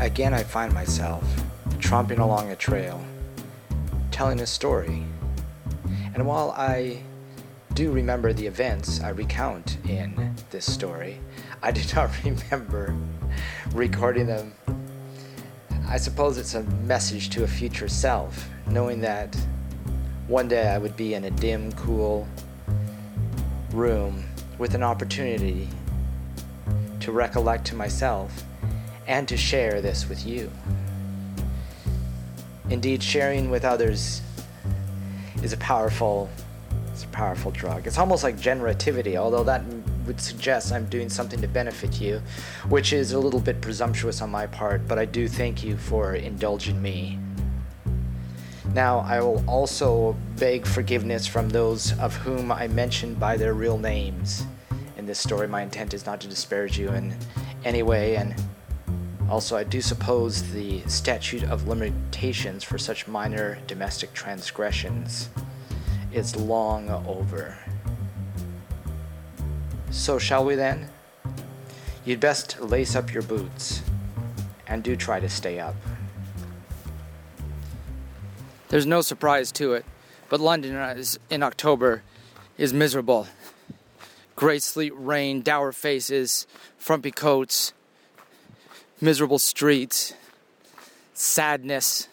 Again, I find myself tromping along a trail, telling a story. And while I do remember the events I recount in this story, I do not remember recording them. I suppose it's a message to a future self, knowing that one day I would be in a dim, cool room with an opportunity to recollect to myself and to share this with you. Indeed, sharing with others is a powerful it's a powerful drug. It's almost like generativity, although that would suggest I'm doing something to benefit you, which is a little bit presumptuous on my part, but I do thank you for indulging me. Now, I will also beg forgiveness from those of whom I mentioned by their real names. In this story, my intent is not to disparage you in any way, and also, I do suppose the statute of limitations for such minor domestic transgressions is long over. So, shall we then? You'd best lace up your boots and do try to stay up. There's no surprise to it, but London is, in October is miserable. Great sleet, rain, dour faces, frumpy coats, miserable streets, sadness,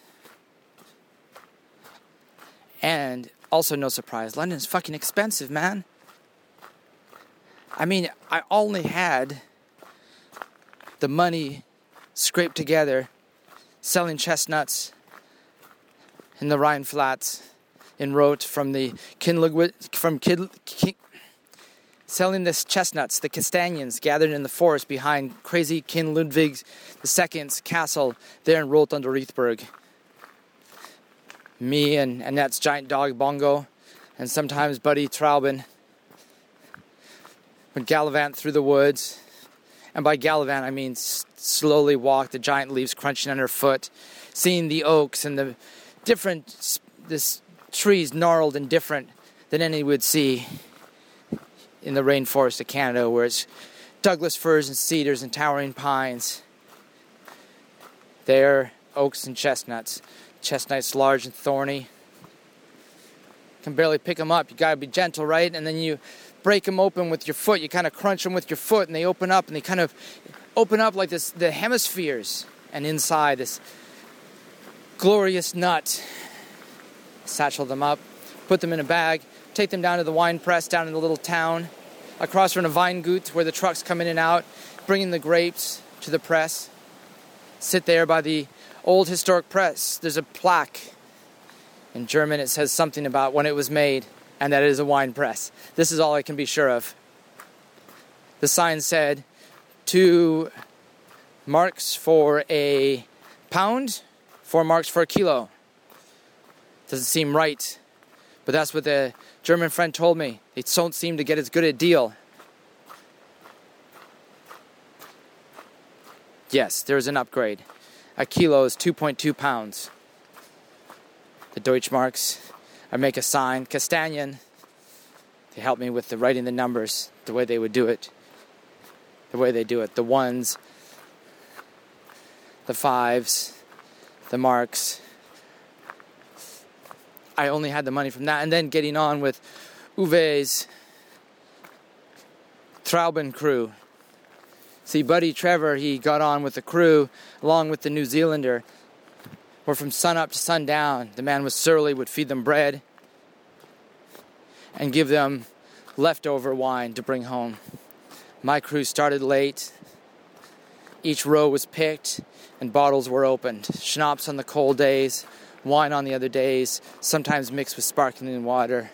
and also no surprise, London's fucking expensive, man. I mean, I only had the money scraped together selling chestnuts in the Rhine Flats in Roth from the Kinligwit from Kid, selling this chestnuts, the castanians gathered in the forest behind crazy King Ludwig II's castle there in Riethberg me and Annette's giant dog Bongo, and sometimes Buddy Trauben would gallivant through the woods. And by gallivant, I mean s- slowly walk, the giant leaves crunching underfoot, seeing the oaks and the different this trees gnarled and different than any would see in the rainforest of Canada, where it's Douglas firs and cedars and towering pines. There, oaks and chestnuts. Chestnuts large and thorny. Can barely pick them up. You gotta be gentle, right? And then you break them open with your foot. You kind of crunch them with your foot, and they open up, and they kind of open up like this. The hemispheres, and inside this glorious nut. Satchel them up, put them in a bag, take them down to the wine press down in the little town, across from a Weingut where the trucks come in and out, bringing the grapes to the press. Sit there by the old historic press, there's a plaque. In German, it says something about when it was made and that it is a wine press. This is all I can be sure of. The sign said two marks for a pound, four marks for a kilo. Doesn't seem right, but that's what the German friend told me. They don't seem to get as good a deal. Yes, there's an upgrade a kilo is 2.2 pounds. The Deutschmarks, I make a sign, Castanien. They help me with the writing the numbers, the way they would do it, the way they do it, the ones, the fives, the marks. I only had the money from that, and then getting on with Uwe's Trauben crew, See, Buddy Trevor, he got on with the crew along with the New Zealander. Where from sun up to sundown, the man was surly, would feed them bread and give them leftover wine to bring home. My crew started late. Each row was picked and bottles were opened. Schnapps on the cold days, wine on the other days, sometimes mixed with sparkling water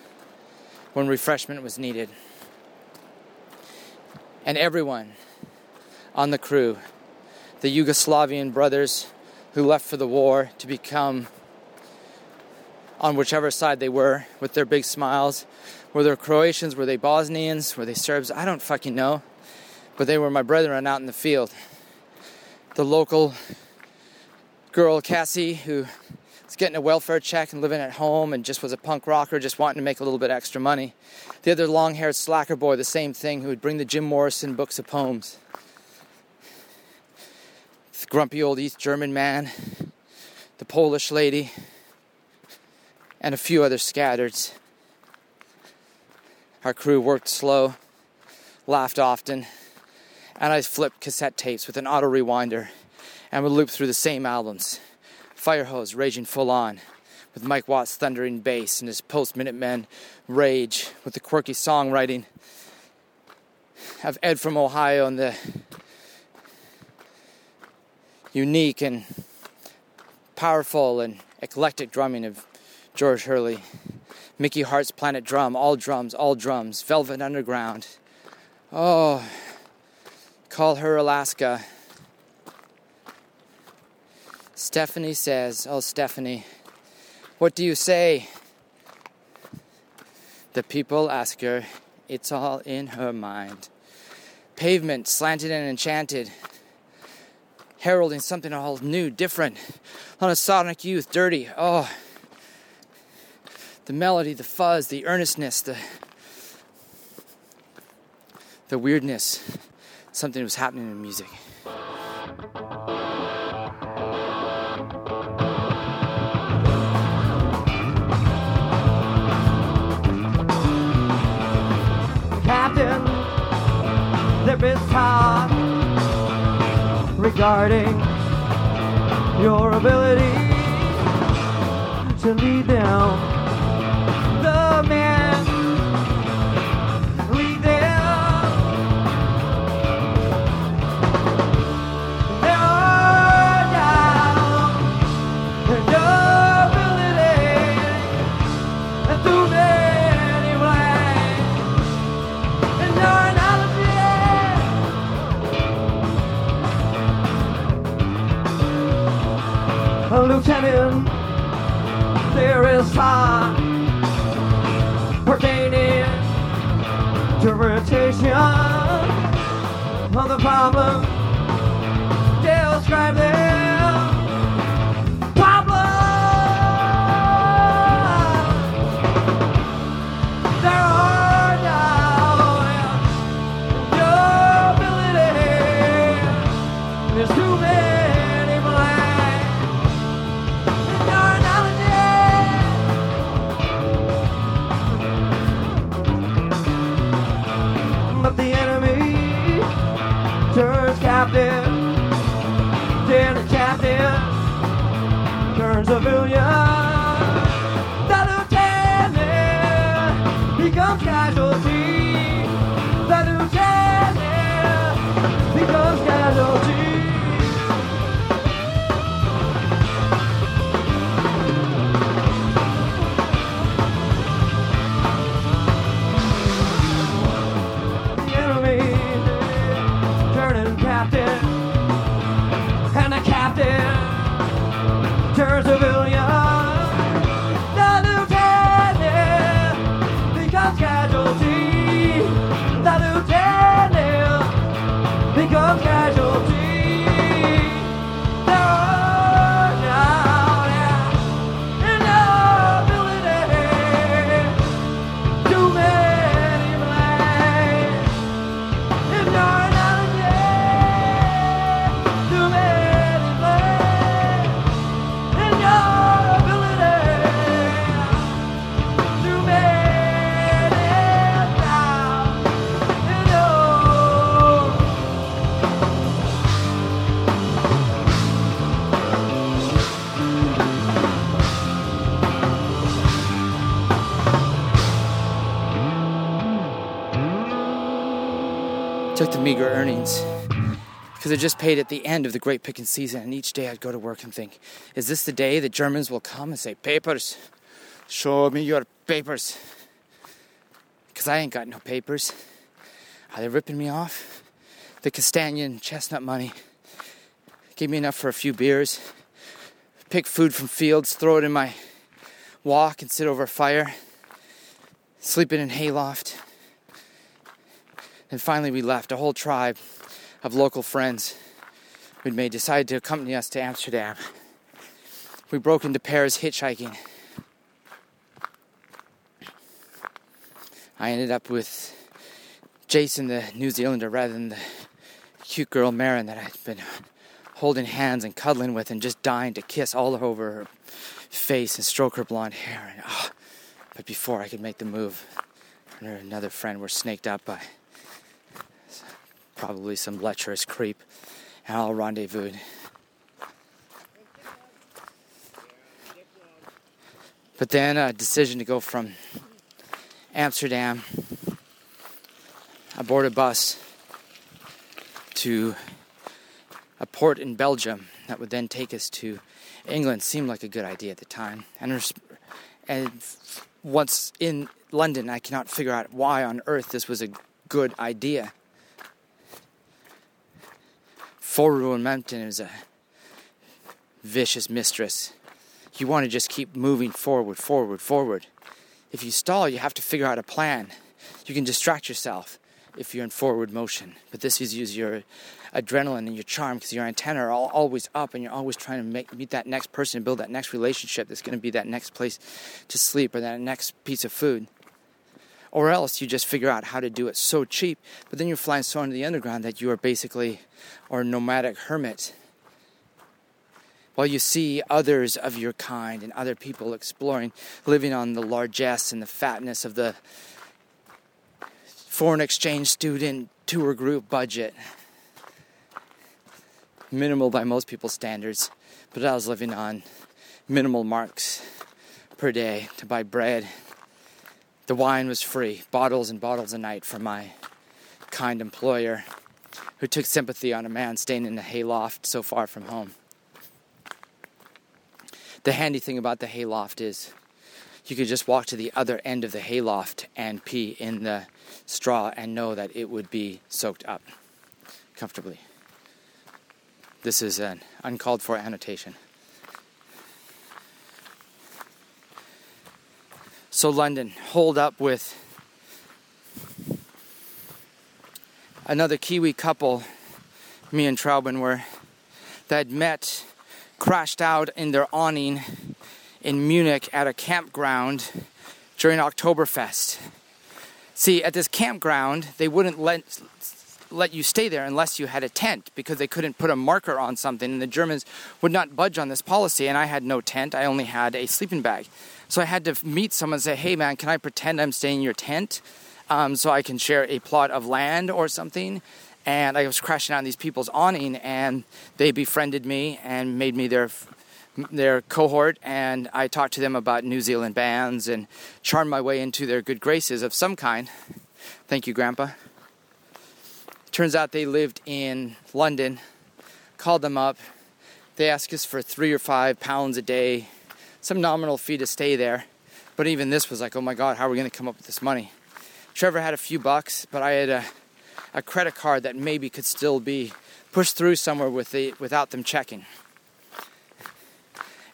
when refreshment was needed. And everyone, on the crew. The Yugoslavian brothers who left for the war to become on whichever side they were with their big smiles. Were they Croatians? Were they Bosnians? Were they Serbs? I don't fucking know. But they were my brethren out in the field. The local girl, Cassie, who getting a welfare check and living at home and just was a punk rocker, just wanting to make a little bit extra money. The other long haired slacker boy, the same thing, who would bring the Jim Morrison books of poems The grumpy old East German man, the Polish lady, and a few other scattereds. Our crew worked slow, laughed often, and I flipped cassette tapes with an auto rewinder and would loop through the same albums. Firehose raging full on, with Mike Watt's thundering bass and his post Minutemen rage with the quirky songwriting of Ed from Ohio and the unique and powerful and eclectic drumming of George Hurley. Mickey Hart's Planet Drum, all drums, all drums, Velvet Underground. Oh, call her Alaska. Stephanie says, Oh, Stephanie, what do you say? The people ask her, It's all in her mind. Pavement, slanted and enchanted, heralding something all new, different. On a sonic youth, dirty. Oh, the melody, the fuzz, the earnestness, the the weirdness. Something was happening in music. Regarding your ability to lead them. Lieutenant, there is time pertaining to rotation of the problem. Describe them. Civilian. Because I just paid at the end of the great picking season, and each day I'd go to work and think, is this the day the Germans will come and say, papers? Show me your papers. Because I ain't got no papers. Are they ripping me off? The Castanian chestnut money gave me enough for a few beers, pick food from fields, throw it in my walk and sit over a fire, sleeping in hayloft. And finally, we left a whole tribe of local friends we'd made decided to accompany us to Amsterdam. We broke into pairs hitchhiking. I ended up with Jason, the New Zealander, rather than the cute girl Marin that I'd been holding hands and cuddling with and just dying to kiss all over her face and stroke her blonde hair. And, oh, but before I could make the move, her and another friend were snaked up by probably some lecherous creep and all rendezvous. But then a decision to go from Amsterdam aboard a bus to a port in Belgium that would then take us to England seemed like a good idea at the time. And, res- and once in London, I cannot figure out why on earth this was a good idea. Forward Mountain is a vicious mistress. You want to just keep moving forward, forward, forward. If you stall, you have to figure out a plan. You can distract yourself if you're in forward motion, but this is use your adrenaline and your charm because your antenna are all, always up and you're always trying to make, meet that next person and build that next relationship that's going to be that next place to sleep or that next piece of food. Or else you just figure out how to do it so cheap, but then you're flying so into the underground that you are basically or nomadic hermit. While you see others of your kind and other people exploring, living on the largesse and the fatness of the foreign exchange student tour group budget. Minimal by most people's standards, but I was living on minimal marks per day to buy bread. The wine was free, bottles and bottles a night from my kind employer who took sympathy on a man staying in a hayloft so far from home. The handy thing about the hayloft is you could just walk to the other end of the hayloft and pee in the straw and know that it would be soaked up comfortably. This is an uncalled for annotation. So, London, hold up with another Kiwi couple, me and Traubin were, that met, crashed out in their awning in Munich at a campground during Oktoberfest. See, at this campground, they wouldn't let let you stay there unless you had a tent because they couldn't put a marker on something and the Germans would not budge on this policy and I had no tent. I only had a sleeping bag. So I had to meet someone and say, "Hey man, can I pretend I'm staying in your tent um, so I can share a plot of land or something?" And I was crashing on these people's awning and they befriended me and made me their their cohort and I talked to them about New Zealand bands and charmed my way into their good graces of some kind. Thank you, Grandpa. Turns out they lived in London. Called them up. They asked us for three or five pounds a day, some nominal fee to stay there. But even this was like, oh my God, how are we going to come up with this money? Trevor had a few bucks, but I had a, a credit card that maybe could still be pushed through somewhere with the, without them checking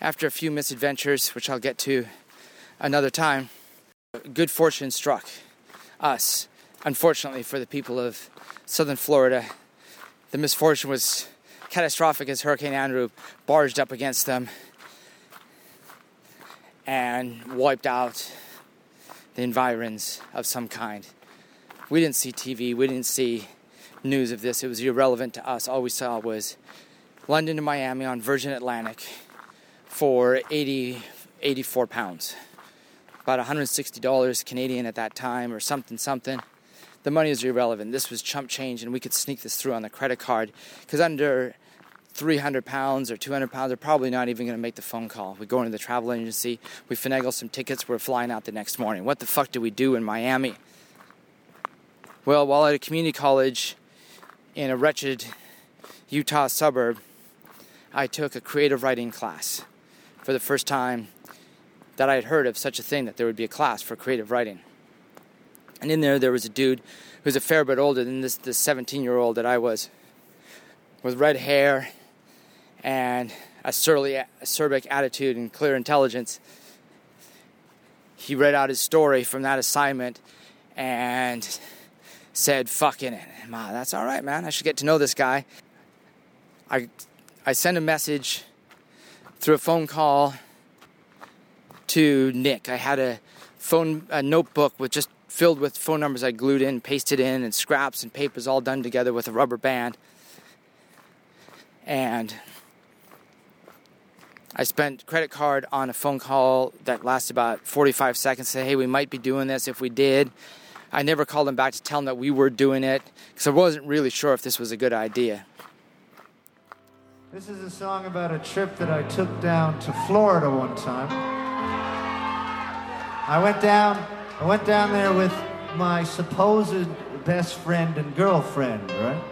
after a few misadventures, which I'll get to another time, good fortune struck us. Unfortunately, for the people of southern Florida, the misfortune was catastrophic as Hurricane Andrew barged up against them and wiped out the environs of some kind. We didn't see TV, we didn't see news of this. It was irrelevant to us. All we saw was London to Miami on Virgin Atlantic for 80, 84 pounds. About $160 Canadian at that time or something, something. The money is irrelevant. This was chump change, and we could sneak this through on the credit card because under 300 pounds or 200 pounds, they're probably not even going to make the phone call. We go into the travel agency, we finagle some tickets, we're flying out the next morning. What the fuck do we do in Miami? Well, while at a community college in a wretched Utah suburb, I took a creative writing class for the first time that I had heard of such a thing that there would be a class for creative writing. And in there, there was a dude who was a fair bit older than this, this 17 year old that I was, with red hair and a surly, acerbic attitude and clear intelligence. He read out his story from that assignment and said, fucking it. Ma, that's all right, man. I should get to know this guy. I, I sent a message through a phone call to Nick. I had a phone a notebook with just filled with phone numbers I glued in, pasted in, and scraps and papers all done together with a rubber band. and I spent credit card on a phone call that lasted about 45 seconds. Say, hey, we might be doing this. If we did, I never called them back to tell them that we were doing it because I wasn't really sure if this was a good idea. This is a song about a trip that I took down to Florida one time. I went down, I went down there with my supposed best friend and girlfriend, right?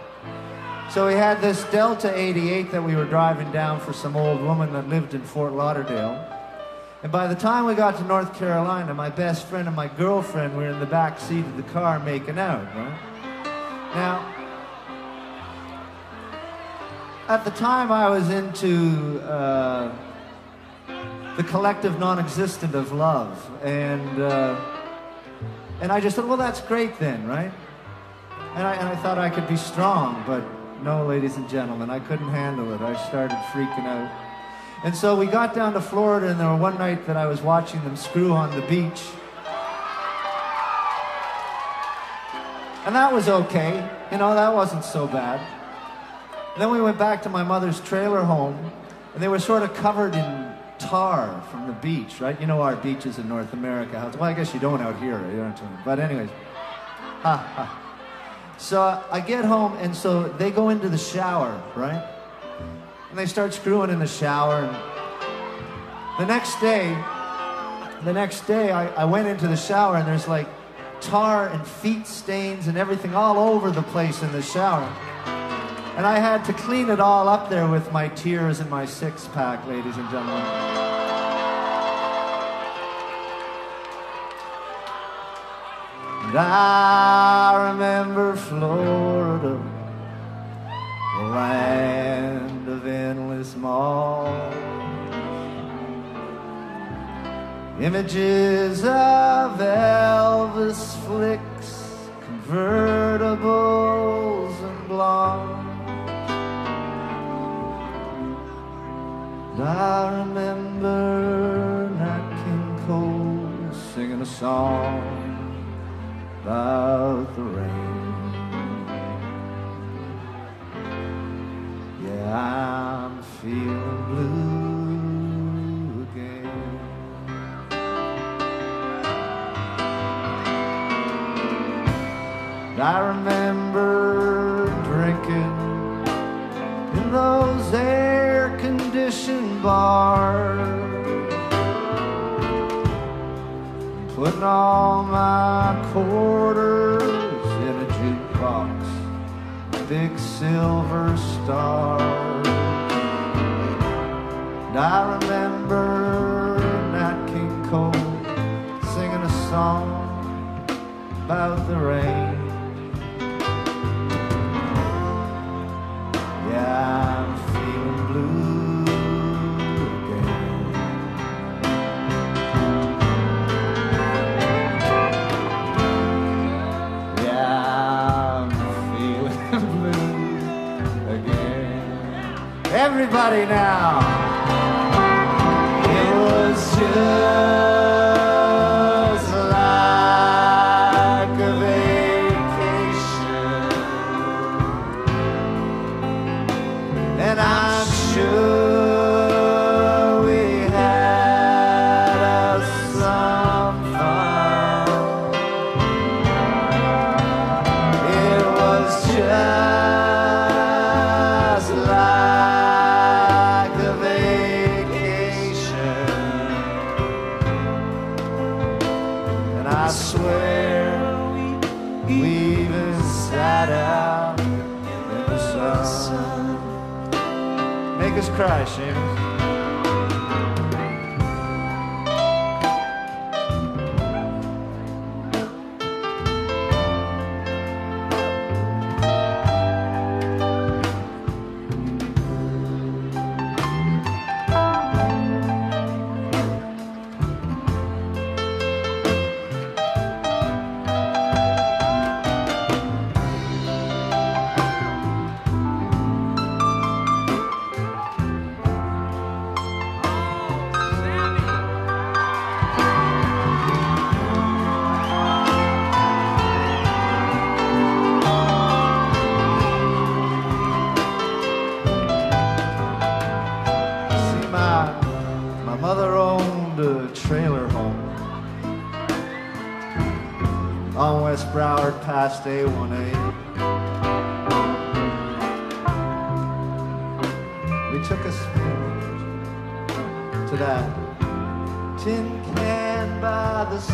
So we had this Delta 88 that we were driving down for some old woman that lived in Fort Lauderdale. And by the time we got to North Carolina, my best friend and my girlfriend were in the back seat of the car making out, right? Now, at the time I was into uh, the collective non-existent of love, and uh, and I just thought, well, that's great then, right? And I and I thought I could be strong, but no, ladies and gentlemen, I couldn't handle it. I started freaking out, and so we got down to Florida, and there were one night that I was watching them screw on the beach. And that was okay. You know, that wasn't so bad. Then we went back to my mother's trailer home, and they were sort of covered in tar from the beach, right? You know our beaches in North America. Well, I guess you don't out here, you know. But anyways, ha ha. So I get home, and so they go into the shower, right? And they start screwing in the shower. And the next day, the next day, I, I went into the shower, and there's like tar and feet stains and everything all over the place in the shower. And I had to clean it all up there with my tears and my six pack, ladies and gentlemen. And I remember Florida, the land of endless malls. Images of Elvis flicks, convertibles and blondes. And I remember Nat King Cole singing a song about the rain. Yeah, I'm feeling blue again. I remember Putting all my quarters in a jukebox, big silver stars. And I remember Nat King Cole singing a song about the rain. Everybody now. It was just Broward past A1A. We took a spin to that tin can by the sea.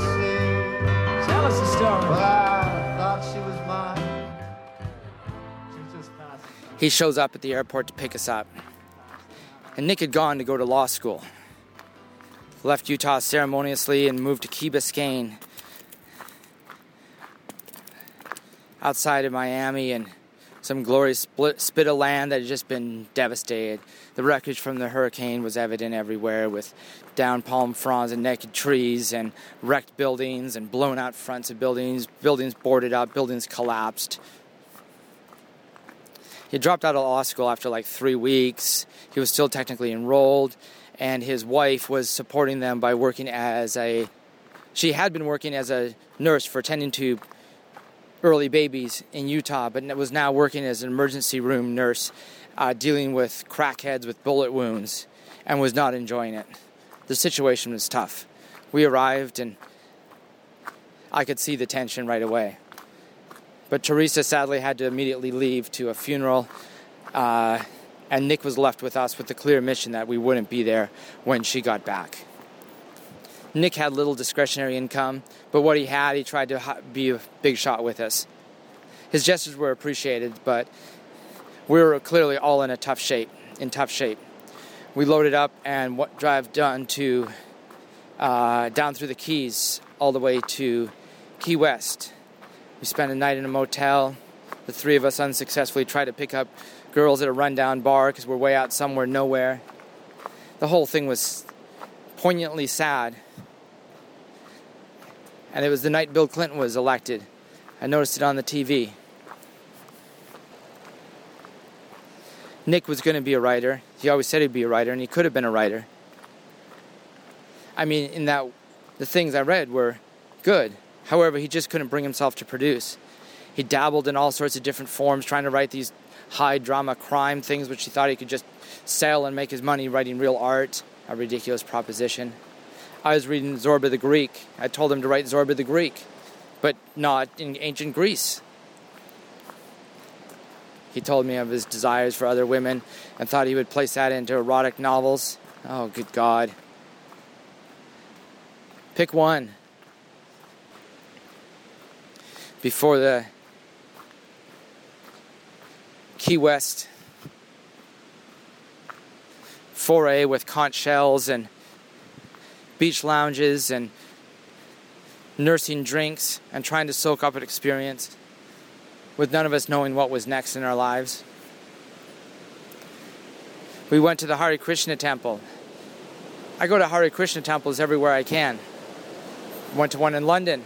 Tell us the story. Well, I thought she was mine. She's just passing. He shows up at the airport to pick us up. And Nick had gone to go to law school. Left Utah ceremoniously and moved to Key Biscayne outside of Miami and some glorious split, spit of land that had just been devastated. The wreckage from the hurricane was evident everywhere with down palm fronds and naked trees and wrecked buildings and blown out fronts of buildings, buildings boarded up, buildings collapsed. He dropped out of law school after like three weeks. He was still technically enrolled, and his wife was supporting them by working as a. She had been working as a nurse for tending to early babies in Utah, but was now working as an emergency room nurse, uh, dealing with crackheads with bullet wounds, and was not enjoying it. The situation was tough. We arrived, and I could see the tension right away. But Teresa sadly had to immediately leave to a funeral, uh, and Nick was left with us with the clear mission that we wouldn't be there when she got back. Nick had little discretionary income, but what he had, he tried to be a big shot with us. His gestures were appreciated, but we were clearly all in a tough shape. In tough shape, we loaded up and what drive down to uh, down through the Keys all the way to Key West. We spent a night in a motel. The three of us unsuccessfully tried to pick up girls at a rundown bar because we're way out somewhere nowhere. The whole thing was poignantly sad. And it was the night Bill Clinton was elected. I noticed it on the TV. Nick was going to be a writer. He always said he'd be a writer, and he could have been a writer. I mean, in that the things I read were good. However, he just couldn't bring himself to produce. He dabbled in all sorts of different forms, trying to write these high drama crime things, which he thought he could just sell and make his money writing real art. A ridiculous proposition. I was reading Zorba the Greek. I told him to write Zorba the Greek, but not in ancient Greece. He told me of his desires for other women and thought he would place that into erotic novels. Oh, good God. Pick one. Before the Key West foray with conch shells and beach lounges and nursing drinks and trying to soak up an experience with none of us knowing what was next in our lives. We went to the Hare Krishna temple. I go to Hare Krishna temples everywhere I can. Went to one in London.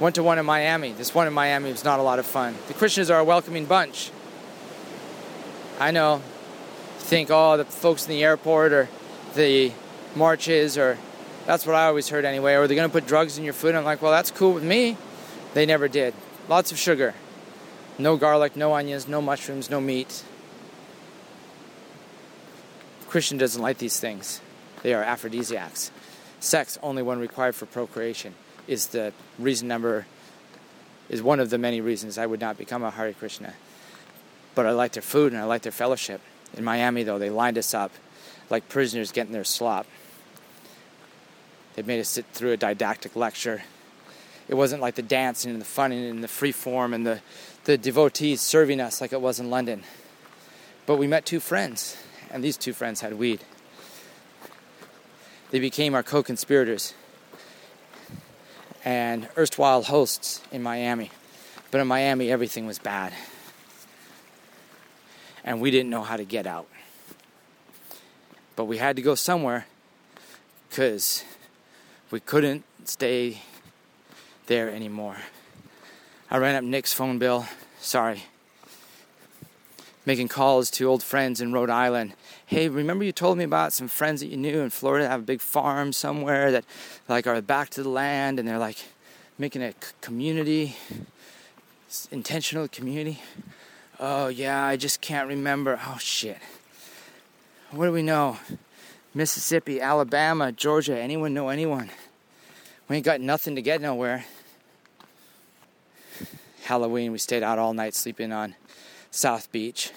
Went to one in Miami. This one in Miami was not a lot of fun. The Krishnas are a welcoming bunch. I know. Think, oh, the folks in the airport or the marches or that's what I always heard anyway. Or they're going to put drugs in your food. I'm like, well, that's cool with me. They never did. Lots of sugar. No garlic, no onions, no mushrooms, no meat. Krishna doesn't like these things. They are aphrodisiacs. Sex, only when required for procreation, is the reason number, is one of the many reasons I would not become a Hare Krishna. But I like their food and I like their fellowship. In Miami, though, they lined us up like prisoners getting their slop. They made us sit through a didactic lecture. It wasn't like the dancing and the fun and the free form and the, the devotees serving us like it was in London. But we met two friends, and these two friends had weed. They became our co conspirators and erstwhile hosts in Miami. But in Miami, everything was bad. And we didn't know how to get out. But we had to go somewhere because we couldn't stay there anymore. I ran up Nick's phone bill. Sorry. Making calls to old friends in Rhode Island. Hey, remember you told me about some friends that you knew in Florida have a big farm somewhere that like are back to the land and they're like making a community, intentional community. Oh yeah, I just can't remember. Oh shit. What do we know? Mississippi, Alabama, Georgia, anyone know anyone? We ain't got nothing to get nowhere. Halloween, we stayed out all night sleeping on South Beach.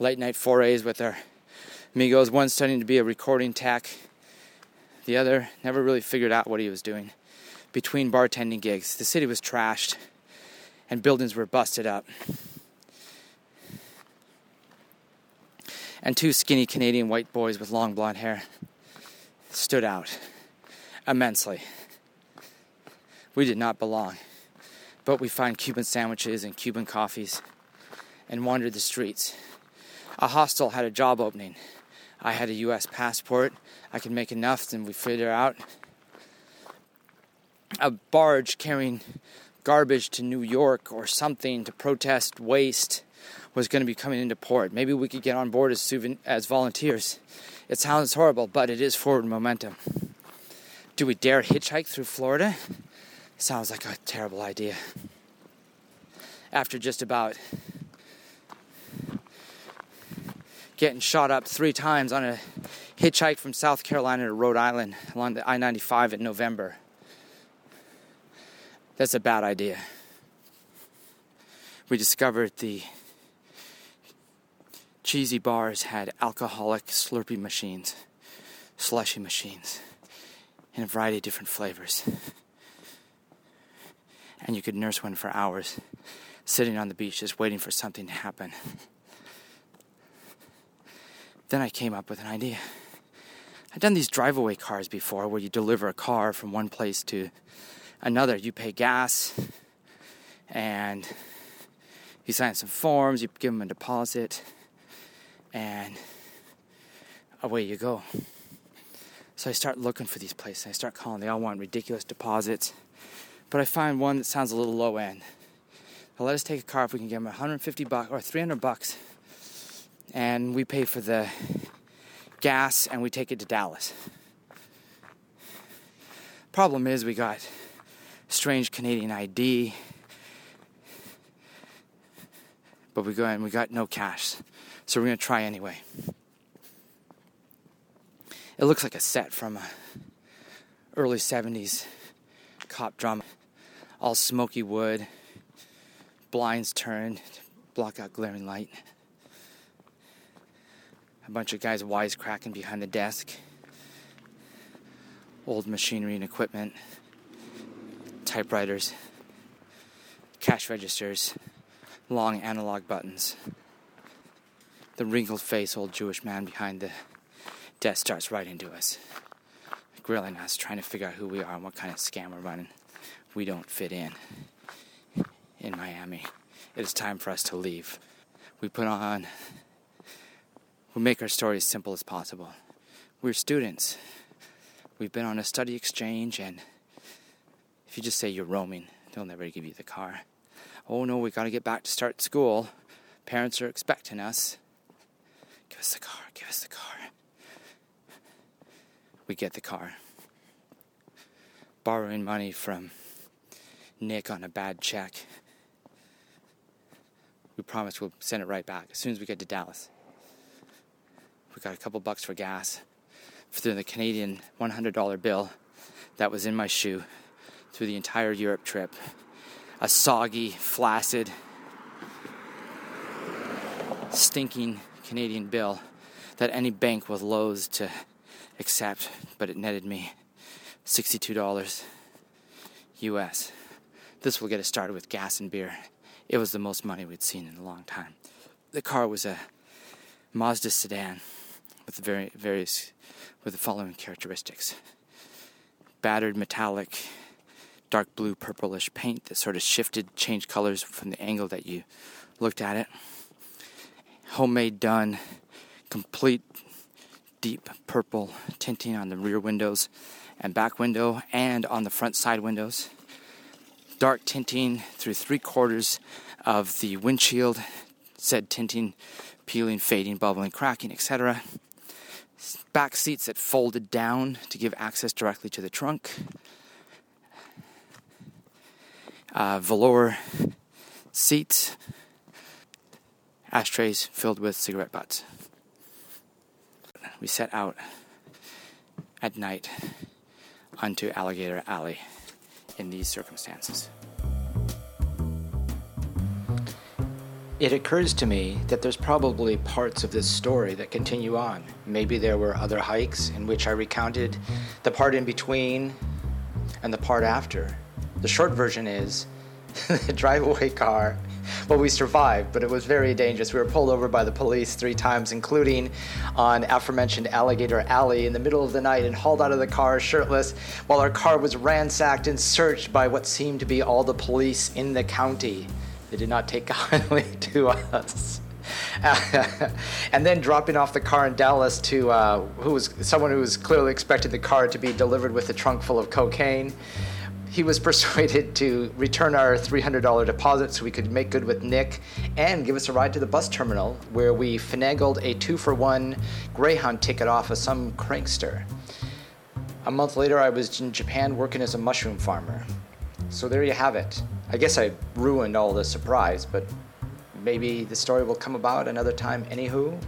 Late night forays with our amigos, one studying to be a recording tech, the other never really figured out what he was doing between bartending gigs. The city was trashed and buildings were busted up. And two skinny Canadian white boys with long blonde hair stood out immensely. We did not belong, but we found Cuban sandwiches and Cuban coffees and wandered the streets. A hostel had a job opening. I had a US passport. I could make enough, and we figured out a barge carrying garbage to New York or something to protest waste was going to be coming into port. Maybe we could get on board as, as volunteers. It sounds horrible, but it is forward momentum. Do we dare hitchhike through Florida? Sounds like a terrible idea. After just about getting shot up three times on a hitchhike from South Carolina to Rhode Island along the I 95 in November. That's a bad idea. We discovered the cheesy bars had alcoholic Slurpee machines, slushy machines, in a variety of different flavors. And you could nurse one for hours, sitting on the beach just waiting for something to happen. Then I came up with an idea. I've done these drive away cars before where you deliver a car from one place to another. You pay gas and you sign some forms, you give them a deposit, and away you go. So I start looking for these places. I start calling. They all want ridiculous deposits. But I find one that sounds a little low end. They'll let us take a car if we can get them 150 bucks or 300 bucks. And we pay for the gas and we take it to Dallas. Problem is, we got strange Canadian ID, but we go and we got no cash. So we're gonna try anyway. It looks like a set from a early 70s cop drama. All smoky wood, blinds turned, to block out glaring light. A bunch of guys wisecracking behind the desk. Old machinery and equipment. Typewriters. Cash registers. Long analog buttons the wrinkled faced old Jewish man behind the desk starts writing to us, grilling us, trying to figure out who we are and what kind of scam we're running. We don't fit in in Miami. It is time for us to leave. We put on, we make our story as simple as possible. We're students. We've been on a study exchange, and if you just say you're roaming, they'll never give you the car. Oh no, we gotta get back to start school. Parents are expecting us. Give us the car, give us the car. We get the car. Borrowing money from Nick on a bad check. We promise we'll send it right back as soon as we get to Dallas. We got a couple bucks for gas through the Canadian $100 bill that was in my shoe through the entire Europe trip. A soggy, flaccid, stinking Canadian bill that any bank was loath to accept, but it netted me $62 US. This will get us started with gas and beer. It was the most money we'd seen in a long time. The car was a Mazda sedan with very various with the following characteristics. Battered metallic dark blue purplish paint that sort of shifted changed colors from the angle that you looked at it homemade done, complete deep purple tinting on the rear windows and back window and on the front side windows. Dark tinting through three quarters of the windshield, said tinting, peeling, fading, bubbling, cracking, etc. Back seats that folded down to give access directly to the trunk. Uh, velour seats ashtrays filled with cigarette butts. we set out at night onto Alligator Alley in these circumstances. It occurs to me that there's probably parts of this story that continue on. Maybe there were other hikes in which I recounted the part in between and the part after. The short version is the drive-away car. Well, we survived, but it was very dangerous. We were pulled over by the police three times, including on aforementioned Alligator Alley in the middle of the night and hauled out of the car shirtless while our car was ransacked and searched by what seemed to be all the police in the county. They did not take kindly to us. and then dropping off the car in Dallas to uh, who was someone who was clearly expected the car to be delivered with a trunk full of cocaine. He was persuaded to return our $300 deposit so we could make good with Nick and give us a ride to the bus terminal where we finagled a two for one Greyhound ticket off of some crankster. A month later, I was in Japan working as a mushroom farmer. So there you have it. I guess I ruined all the surprise, but maybe the story will come about another time, anywho.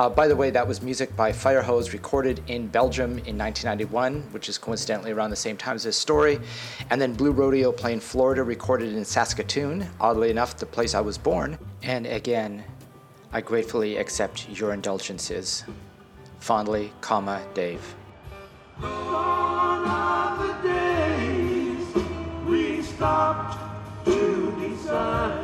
Uh, by the way, that was music by Firehose, recorded in Belgium in 1991, which is coincidentally around the same time as this story. And then Blue Rodeo playing Florida, recorded in Saskatoon, oddly enough, the place I was born. And again, I gratefully accept your indulgences. Fondly, comma, Dave. Gone are the days we stopped to decide.